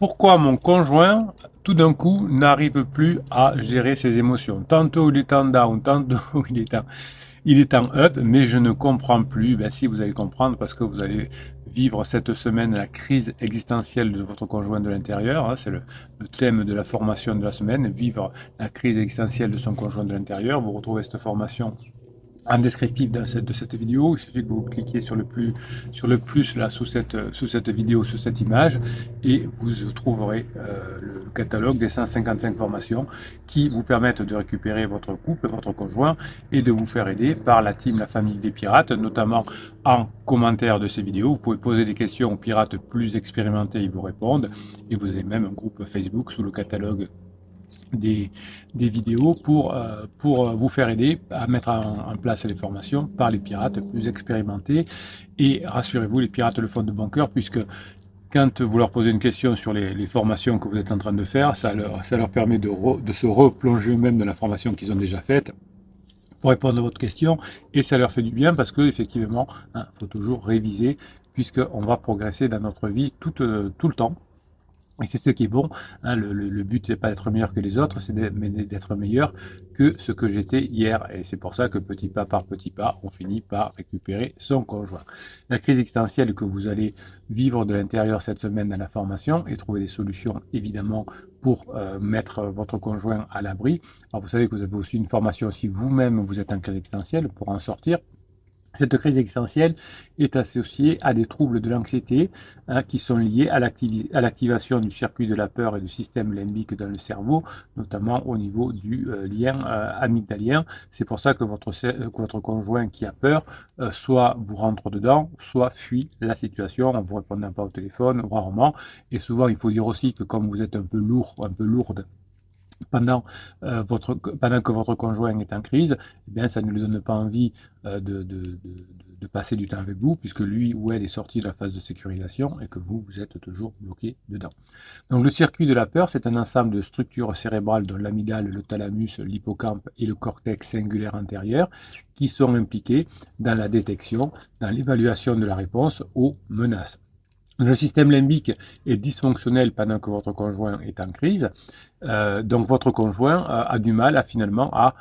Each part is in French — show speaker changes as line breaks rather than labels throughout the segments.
Pourquoi mon conjoint, tout d'un coup, n'arrive plus à gérer ses émotions Tantôt il est en down, tantôt il est en, il est en up, mais je ne comprends plus. Ben, si vous allez comprendre, parce que vous allez vivre cette semaine la crise existentielle de votre conjoint de l'intérieur. Hein, c'est le, le, thème de la formation de la semaine, vivre la crise existentielle de son conjoint de l'intérieur. Vous retrouvez cette formation en descriptif de cette, de cette, vidéo. Il suffit que vous cliquiez sur le plus, sur le plus là sous cette, sous cette vidéo, sous cette image, et vous trouverez euh, le catalogue des 155 formations qui vous permettent de récupérer votre couple, votre conjoint, et de vous faire aider par la team La Famille des Pirates, notamment en commentaire de ces vidéos. Vous pouvez poser des questions aux pirates plus expérimentés, ils vous répondent, et vous avez même un groupe Facebook sous le catalogue des, vidéos pour, euh, pour vous faire aider à mettre en, place les formations par les pirates plus expérimentés. Et rassurez-vous, les pirates le font de bon cœur puisque quand vous leur posez une question sur les, formations que vous êtes en train de faire, ça leur, ça leur permet de, de se replonger eux-mêmes dans la formation qu'ils ont déjà faite pour répondre à votre question et ça leur fait du bien parce que effectivement, il hein, faut toujours réviser puisqu'on va progresser dans notre vie tout, euh, tout le temps et c'est ce qui est bon. Hein, le, le, le, but, pas d'être meilleur que les autres, c'est d'être meilleur que ce que j'étais hier. Et c'est pour ça que petit pas par petit pas, on finit par récupérer son conjoint. La crise existentielle que vous allez vivre de l'intérieur cette semaine dans la formation et trouver des solutions, évidemment, pour euh, mettre votre conjoint à l'abri. Alors, vous savez que vous avez aussi une formation si vous-même vous êtes en crise existentielle pour en sortir. Cette crise existentielle est associée à des troubles de l'anxiété hein, qui sont liés à l'activation du circuit de la peur et du système limbique dans le cerveau, notamment au niveau du euh, lien euh, amygdalien. C'est pour ça que votre, votre conjoint qui a peur, euh, soit vous rentre dedans, soit fuit la situation en vous répondant pas au téléphone, rarement. Et souvent, il faut dire aussi que comme vous êtes un peu lourd, un peu lourde, pendant, euh, pendant que votre conjoint est en crise, eh bien, ça ne lui donne pas envie euh, de, passer du temps avec vous, puisque lui ou elle est sorti de la phase de sécurisation et que vous, vous êtes toujours bloqué dedans. Donc le circuit de la peur, c'est un ensemble de structures cérébrales dont l'amygdale, le thalamus, l'hippocampe et le cortex singulaire antérieur qui sont impliqués dans la détection, dans l'évaluation de la réponse aux menaces. Le système limbique est dysfonctionnel pendant que votre conjoint est en crise. Euh, donc votre conjoint a, du mal à finalement à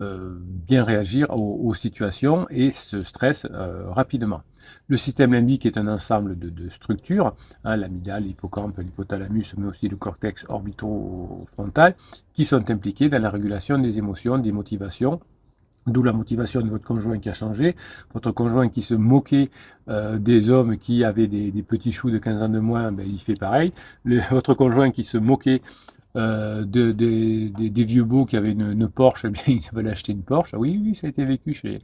euh, bien réagir aux, situations et se stresse euh, rapidement. Le système limbique est un ensemble de, structures, hein, l'amygdale, l'hippocampe, l'hypothalamus, mais aussi le cortex orbitofrontal, qui sont impliqués dans la régulation des émotions, des motivations D'où la motivation de votre conjoint qui a changé, votre conjoint qui se moquait euh, des hommes qui avaient des, petits choux de 15 ans de moins, ben, il fait pareil. Votre conjoint qui se moquait euh, de, de, de, des vieux beaux qui avaient une, Porsche, eh bien, acheter une Porsche. Ah oui, oui, ça a été vécu chez,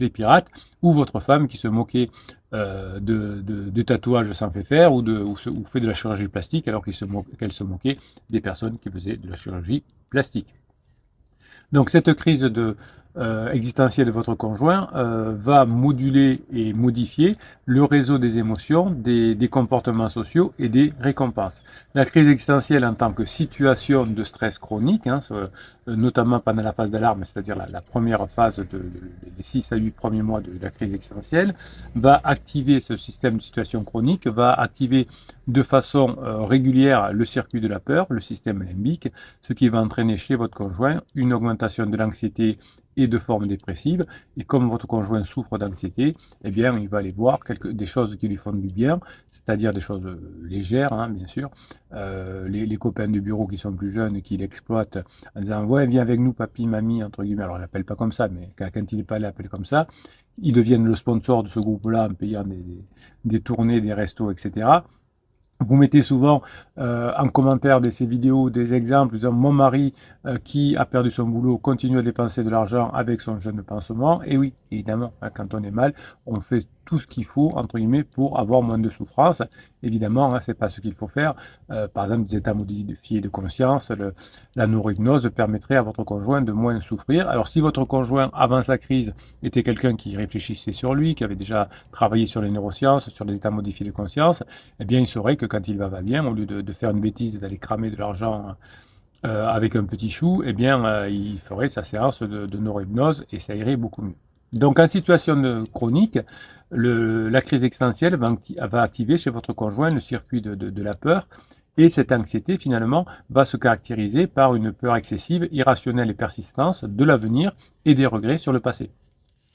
les pirates. Ou votre femme qui se moquait euh, de, de, tatouages sans fait faire ou, de, ou, fait de la chirurgie plastique alors qu'elle se, se moquait des personnes qui faisaient de la chirurgie plastique. Donc cette crise de, euh, existentielle de votre conjoint euh, va moduler et modifier le réseau des émotions, des, des, comportements sociaux et des récompenses. La crise existentielle en tant que situation de stress chronique, hein, euh, notamment pendant la phase d'alarme, c'est-à-dire la, première phase de, de, des 6 à 8 premiers mois de, de la crise existentielle, va activer ce système de situation chronique, va activer de façon euh, régulière le circuit de la peur, le système limbique, ce qui va entraîner chez votre conjoint une augmentation de l'anxiété et de forme dépressive. Et comme votre conjoint souffre d'anxiété, eh bien, il va aller voir des choses qui lui font du bien, c'est-à-dire des choses légères, hein, bien sûr. Euh, les, copains du bureau qui sont plus jeunes, qui l'exploitent en disant Ouais, viens avec nous, papy, mamie, entre guillemets. Alors, il l'appelle pas comme ça, mais quand, il n'est pas là, appelle comme ça. Ils deviennent le sponsor de ce groupe-là en payant des, des, des tournées, des restos, etc. Vous mettez souvent euh, en commentaire de ces vidéos des exemples, disant mon mari euh, qui a perdu son boulot continue à dépenser de l'argent avec son jeune pansement. Et oui, évidemment, hein, quand on est mal, on fait tout ce qu'il faut, entre guillemets, pour avoir moins de souffrance. Évidemment, hein, c'est pas ce qu'il faut faire. Euh, par exemple, des états modifiés de conscience, la neurohypnose permettrait à votre conjoint de moins souffrir. Alors, si votre conjoint, avant sa crise, était quelqu'un qui réfléchissait sur lui, qui avait déjà travaillé sur les neurosciences, sur les états modifiés de conscience, eh bien, il saurait que quand il va, bien, au lieu de, faire une bêtise, d'aller cramer de l'argent euh, avec un petit chou, eh bien, euh, il ferait sa séance de, de neurohypnose et ça irait beaucoup mieux. Donc, en situation chronique, la crise existentielle va, activer chez votre conjoint le circuit de, la peur Et cette anxiété, finalement, va se caractériser par une peur excessive, irrationnelle et persistante de l'avenir et des regrets sur le passé.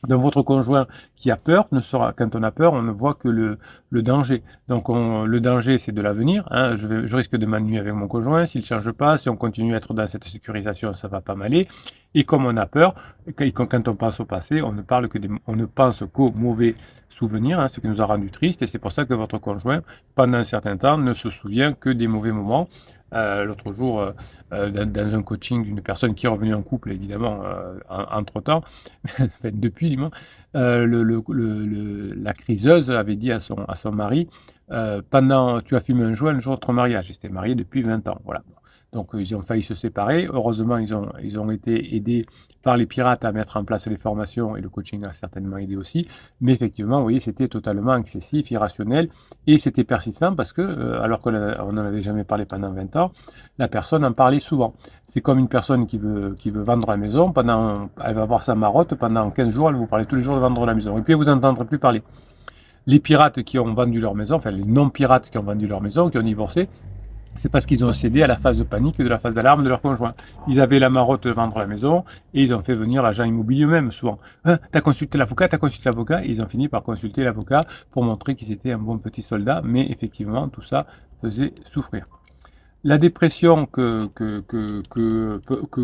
Donc votre conjoint qui a peur ne sera, quand on a peur, on ne voit que le, danger. Donc le danger, c'est de l'avenir. Hein. Je, risque de m'ennuyer avec mon conjoint s'il ne change pas. Si on continue à être dans cette sécurisation, ça va pas m'aller. Et comme on a peur, quand on pense au passé, on ne parle que on ne pense qu'aux mauvais souvenirs, hein, ce qui nous a rendu tristes. Et c'est pour ça que votre conjoint, pendant un certain temps, ne se souvient que des mauvais moments. Euh, l'autre jour, euh, euh, dans, un coaching d'une personne qui est revenue en couple, évidemment, entre-temps, depuis, le, le, la criseuse avait dit à son, mari, pendant, tu as fumé un joint un jour de ton mariage, j'étais marié depuis 20 ans, voilà. Donc ils ont failli se séparer. Heureusement, ils ont, été aidés par les pirates à mettre en place les formations et le coaching a certainement aidé aussi. Mais effectivement, vous voyez, c'était totalement excessif, irrationnel et c'était persistant parce que, euh, alors qu'on n'en avait jamais parlé pendant 20 ans, la personne en parlait souvent. C'est comme une personne qui veut, vendre la maison, pendant, elle va avoir sa marotte, pendant 15 jours, elle vous parler tous les jours de vendre la maison. Et puis vous n'entendrez plus parler. Les pirates qui ont vendu leur maison, enfin les non-pirates qui ont vendu leur maison, qui ont divorcé, c'est parce qu'ils ont cédé à la phase de panique de la phase d'alarme de leur conjoint. Ils avaient la marotte de vendre la maison et ils ont fait venir l'agent immobilier eux-mêmes souvent. Hein, t'as consulté l'avocat, t'as consulté l'avocat. Ils ont fini par consulter l'avocat pour montrer qu'ils étaient un bon petit soldat, mais effectivement tout ça faisait souffrir. La dépression que,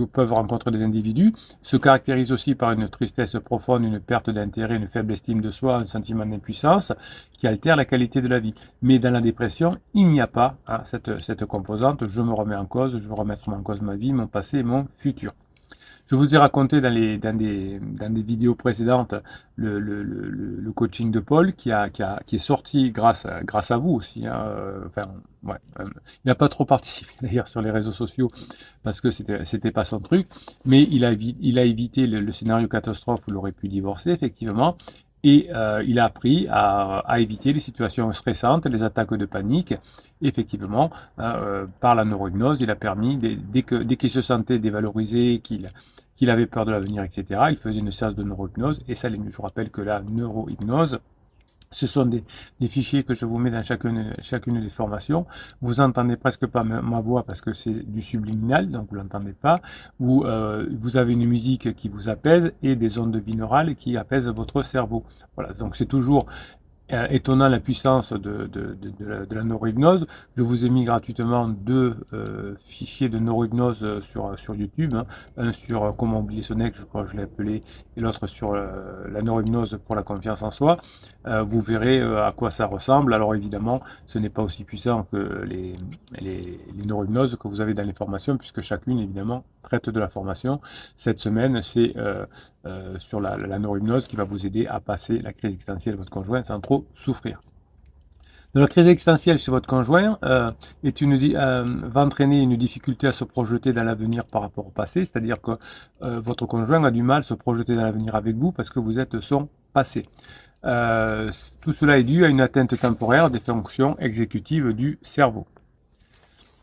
peuvent rencontrer les individus se caractérise aussi par une tristesse profonde, une perte d'intérêt, une faible estime de soi, un sentiment d'impuissance qui altère la qualité de la vie. Mais dans la dépression, il n'y a pas hein, cette, composante je me remets en cause, je veux remettre en cause ma vie, mon passé mon futur. Je vous ai raconté dans, les, dans, des, dans des vidéos précédentes le, coaching de Paul qui, a, qui, a, qui est sorti grâce, à, grâce à vous aussi. Hein. Enfin, ouais. Euh, il n'a pas trop participé d'ailleurs sur les réseaux sociaux parce que c'était pas son truc, mais il a, il a évité le, scénario catastrophe où il aurait pu divorcer effectivement et euh, il a appris à, éviter les situations stressantes, les attaques de panique. effectivement, euh, par la neurohypnose, il a permis, dès, qu'il se sentait dévalorisé, qu'il qu'il avait peur de l'avenir, etc. Il faisait une séance de neurohypnose et ça, je vous rappelle que la neurohypnose, ce sont des, fichiers que je vous mets dans chacune, des formations. Vous entendez presque pas ma, voix parce que c'est du subliminal, donc vous l'entendez pas. Euh, vous avez une musique qui vous apaise et des ondes binaurales qui apaisent votre cerveau. Voilà, donc c'est toujours euh, étonnant la puissance de, la, neurohypnose. Je vous ai mis gratuitement deux euh, fichiers de neurohypnose sur, sur YouTube. Hein. Un sur euh, comment oublier son ex, je crois que je l'ai appelé, et l'autre sur la neurohypnose pour la confiance en soi. vous verrez à quoi ça ressemble. Alors évidemment, ce n'est pas aussi puissant que les, les neurohypnoses que vous avez dans les formations, puisque chacune, évidemment, traite de la formation. Cette semaine, c'est euh, sur la, neurohypnose qui va vous aider à passer la crise existentielle de votre conjoint sans trop souffrir. La crise existentielle chez votre conjoint euh, est une, euh, va entraîner une difficulté à se projeter dans l'avenir par rapport au passé, c'est-à-dire que votre conjoint a du mal à se projeter dans l'avenir avec vous parce que vous êtes son passé. tout cela est dû à une atteinte temporaire des fonctions exécutives du cerveau.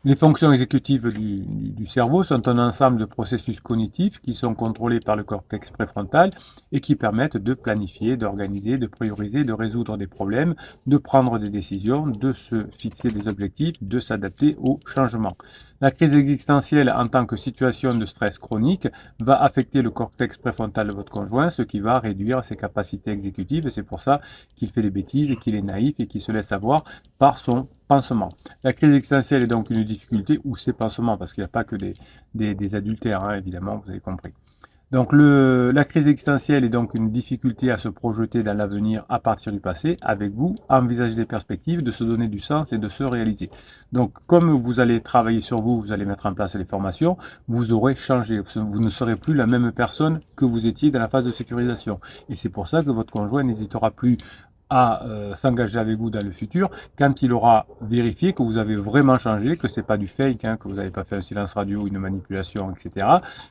Les fonctions exécutives du, cerveau sont un ensemble de processus cognitifs qui sont contrôlés par le cortex préfrontal et qui permettent de planifier, d'organiser, de prioriser, de résoudre des problèmes, de prendre des décisions, de se fixer des objectifs, de s'adapter aux changements. La crise existentielle en tant que situation de stress chronique va affecter le cortex préfrontal de votre conjoint, ce qui va réduire ses capacités exécutives. C'est pour ça qu'il fait des bêtises et qu'il est naïf et qu'il se laisse avoir par son La crise existentielle est donc une difficulté ou ses pansements, parce qu'il n'y a pas que des, adultères, hein, évidemment, vous avez compris. Donc la crise existentielle est donc une difficulté à se projeter dans l'avenir à partir du passé avec vous, à envisager des perspectives, de se donner du sens et de se réaliser. Donc comme vous allez travailler sur vous, vous allez mettre en place les formations, vous aurez changé. Vous ne serez plus la même personne que vous étiez dans la phase de sécurisation. Et c'est pour ça que votre conjoint n'hésitera plus à euh, s'engager avec vous dans le futur quand il aura vérifié que vous avez vraiment changé, que c'est pas du fake, hein, que vous n'avez pas fait un silence radio, une manipulation, etc.,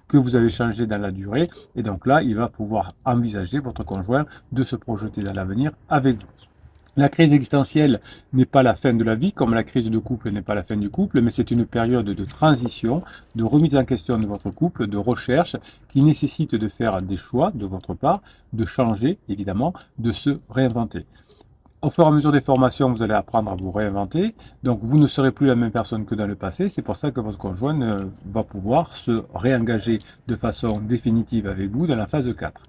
que vous avez changé dans la durée. Et donc là, il va pouvoir envisager, votre conjoint, de se projeter dans l'avenir avec vous. La crise existentielle n'est pas la fin de la vie, comme la crise de couple n'est pas la fin du couple, mais c'est une période de transition, de remise en question de votre couple, de recherche, qui nécessite de faire des choix de votre part, de changer, évidemment, de se réinventer. Au fur et à mesure des formations, vous allez apprendre à vous réinventer. Donc, vous ne serez plus la même personne que dans le passé. C'est pour ça que votre conjoint va pouvoir se réengager de façon définitive avec vous dans la phase 4.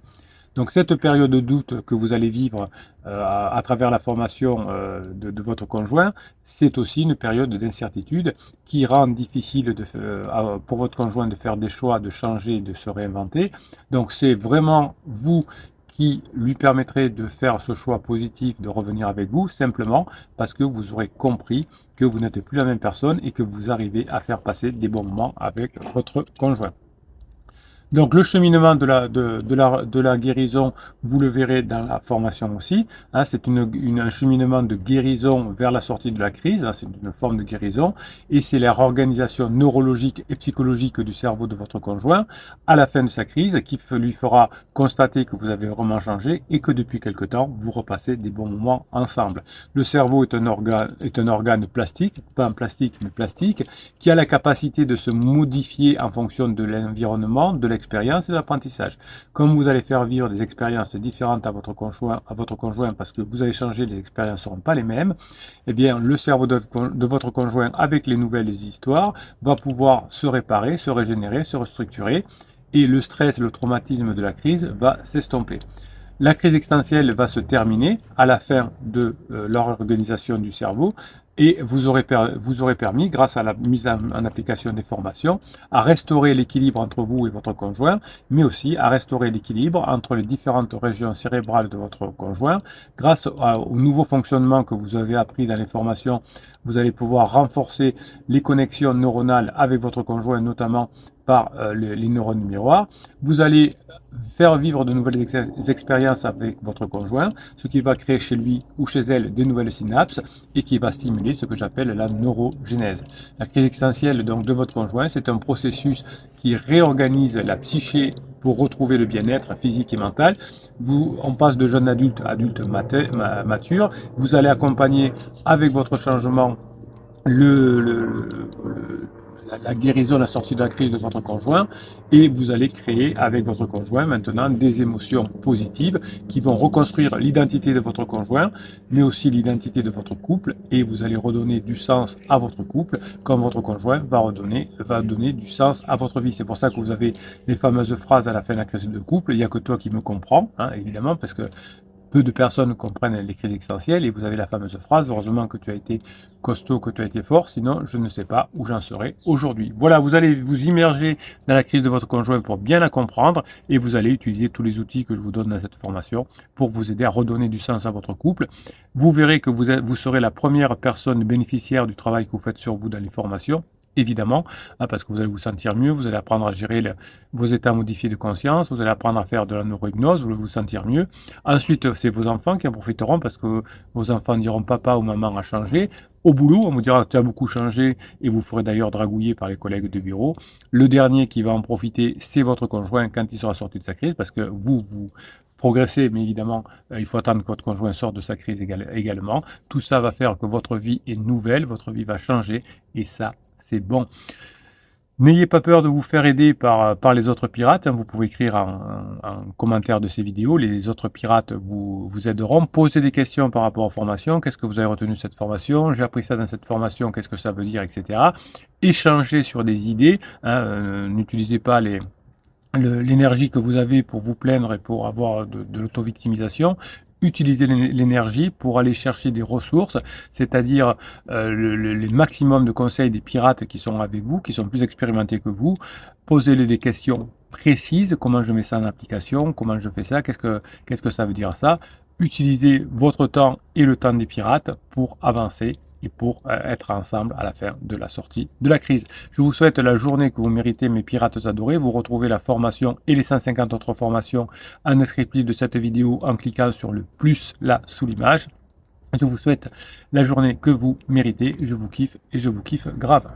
Donc cette période de doute que vous allez vivre euh, à, travers la formation euh, de, votre conjoint, c'est aussi une période d'incertitude qui rend difficile euh, pour votre conjoint de faire des choix, de changer, de se réinventer. Donc c'est vraiment vous qui lui permettrez de faire ce choix positif de revenir avec vous, simplement parce que vous aurez compris que vous n'êtes plus la même personne et que vous arrivez à faire passer des bons moments avec votre conjoint. Donc le cheminement de la, de, la, de la guérison, vous le verrez dans la formation aussi. Hein, c'est une, une, un cheminement de guérison vers la sortie de la crise. Hein, c'est une forme de guérison. Et c'est la réorganisation neurologique et psychologique du cerveau de votre conjoint à la fin de sa crise qui lui fera constater que vous avez vraiment changé et que depuis quelque temps, vous repassez des bons moments ensemble. Le cerveau est un organe, est un organe plastique, pas un plastique, mais plastique, qui a la capacité de se modifier en fonction de l'environnement, de l'expérience et l'apprentissage. Comme vous allez faire vivre des expériences différentes à votre conjoint, à votre conjoint parce que vous allez changer, les expériences ne seront pas les mêmes, eh bien, le cerveau de, de votre conjoint, avec les nouvelles histoires, va pouvoir se réparer, se régénérer, se restructurer, et le stress, le traumatisme de la crise va s'estomper. La crise existentielle va se terminer à la fin de euh, leur organisation du cerveau et vous aurez, vous aurez permis, grâce à la mise en, application des formations, à restaurer l'équilibre entre vous et votre conjoint, mais aussi à restaurer l'équilibre entre les différentes régions cérébrales de votre conjoint. Grâce au nouveau fonctionnement que vous avez appris dans les formations, vous allez pouvoir renforcer les connexions neuronales avec votre conjoint, notamment par euh, les neurones miroirs. Vous allez faire vivre de nouvelles expériences avec votre conjoint, ce qui va créer chez lui ou chez elle des nouvelles synapses et qui va stimuler ce que j'appelle la neurogénèse. La crise existentielle donc de votre conjoint, c'est un processus qui réorganise la psyché pour retrouver le bien-être physique et mental. Vous, on passe de jeune adulte à adulte mature. Vous allez accompagner avec votre changement le, le la, guérison, la sortie de la crise de votre conjoint et vous allez créer avec votre conjoint maintenant des émotions positives qui vont reconstruire l'identité de votre conjoint, mais aussi l'identité de votre couple et vous allez redonner du sens à votre couple comme votre conjoint va redonner, va donner du sens à votre vie. C'est pour ça que vous avez les fameuses phrases à la fin de la crise de couple. Il n'y a que toi qui me comprends, hein, évidemment, parce que peu de personnes comprennent les crises existentielles et vous avez la fameuse phrase heureusement que tu as été costaud, que tu as été fort, sinon je ne sais pas où j'en serai aujourd'hui. Voilà, vous allez vous immerger dans la crise de votre conjoint pour bien la comprendre et vous allez utiliser tous les outils que je vous donne dans cette formation pour vous aider à redonner du sens à votre couple. Vous verrez que vous, vous serez la première personne bénéficiaire du travail que vous faites sur vous dans les formations évidemment, hein, parce que vous allez vous sentir mieux, vous allez apprendre à gérer vos états modifiés de conscience, vous allez apprendre à faire de la neurohypnose, vous allez vous sentir mieux. Ensuite, c'est vos enfants qui en profiteront parce que vos enfants diront papa ou maman a changé. Au boulot, on vous dira tu as beaucoup changé et vous ferez d'ailleurs dragouiller par les collègues de bureau. Le dernier qui va en profiter, c'est votre conjoint quand il sera sorti de sa crise parce que vous, vous progressez, mais évidemment, euh, il faut attendre que votre conjoint sorte de sa crise également. Tout ça va faire que votre vie est nouvelle, votre vie va changer et ça, bon. N'ayez pas peur de vous faire aider par, les autres pirates. Hein. Vous pouvez écrire un, commentaire de ces vidéos. Les autres pirates vous, vous aideront. Posez des questions par rapport aux formations. Qu'est-ce que vous avez retenu de cette formation? J'ai appris ça dans cette formation. Qu'est-ce que ça veut dire, etc. Échangez sur des idées. Hein. Euh, n'utilisez pas les, l'énergie que vous avez pour vous plaindre et pour avoir de, de l'auto-victimisation, utilisez l'énergie pour aller chercher des ressources, c'est-à-dire euh, le, maximum de conseils des pirates qui sont avec vous, qui sont plus expérimentés que vous. Posez-les des questions précises, comment je mets ça en application, comment je fais ça, qu'est-ce que, qu'est-ce que ça veut dire ça? Utilisez votre temps et le temps des pirates pour avancer et pour euh, être ensemble à la fin de la sortie de la crise. Je vous souhaite la journée que vous méritez, mes pirates adorés. Vous retrouvez la formation et les 150 autres formations en descriptif de cette vidéo en cliquant sur le plus là sous l'image. Je vous souhaite la journée que vous méritez. Je vous kiffe et je vous kiffe grave.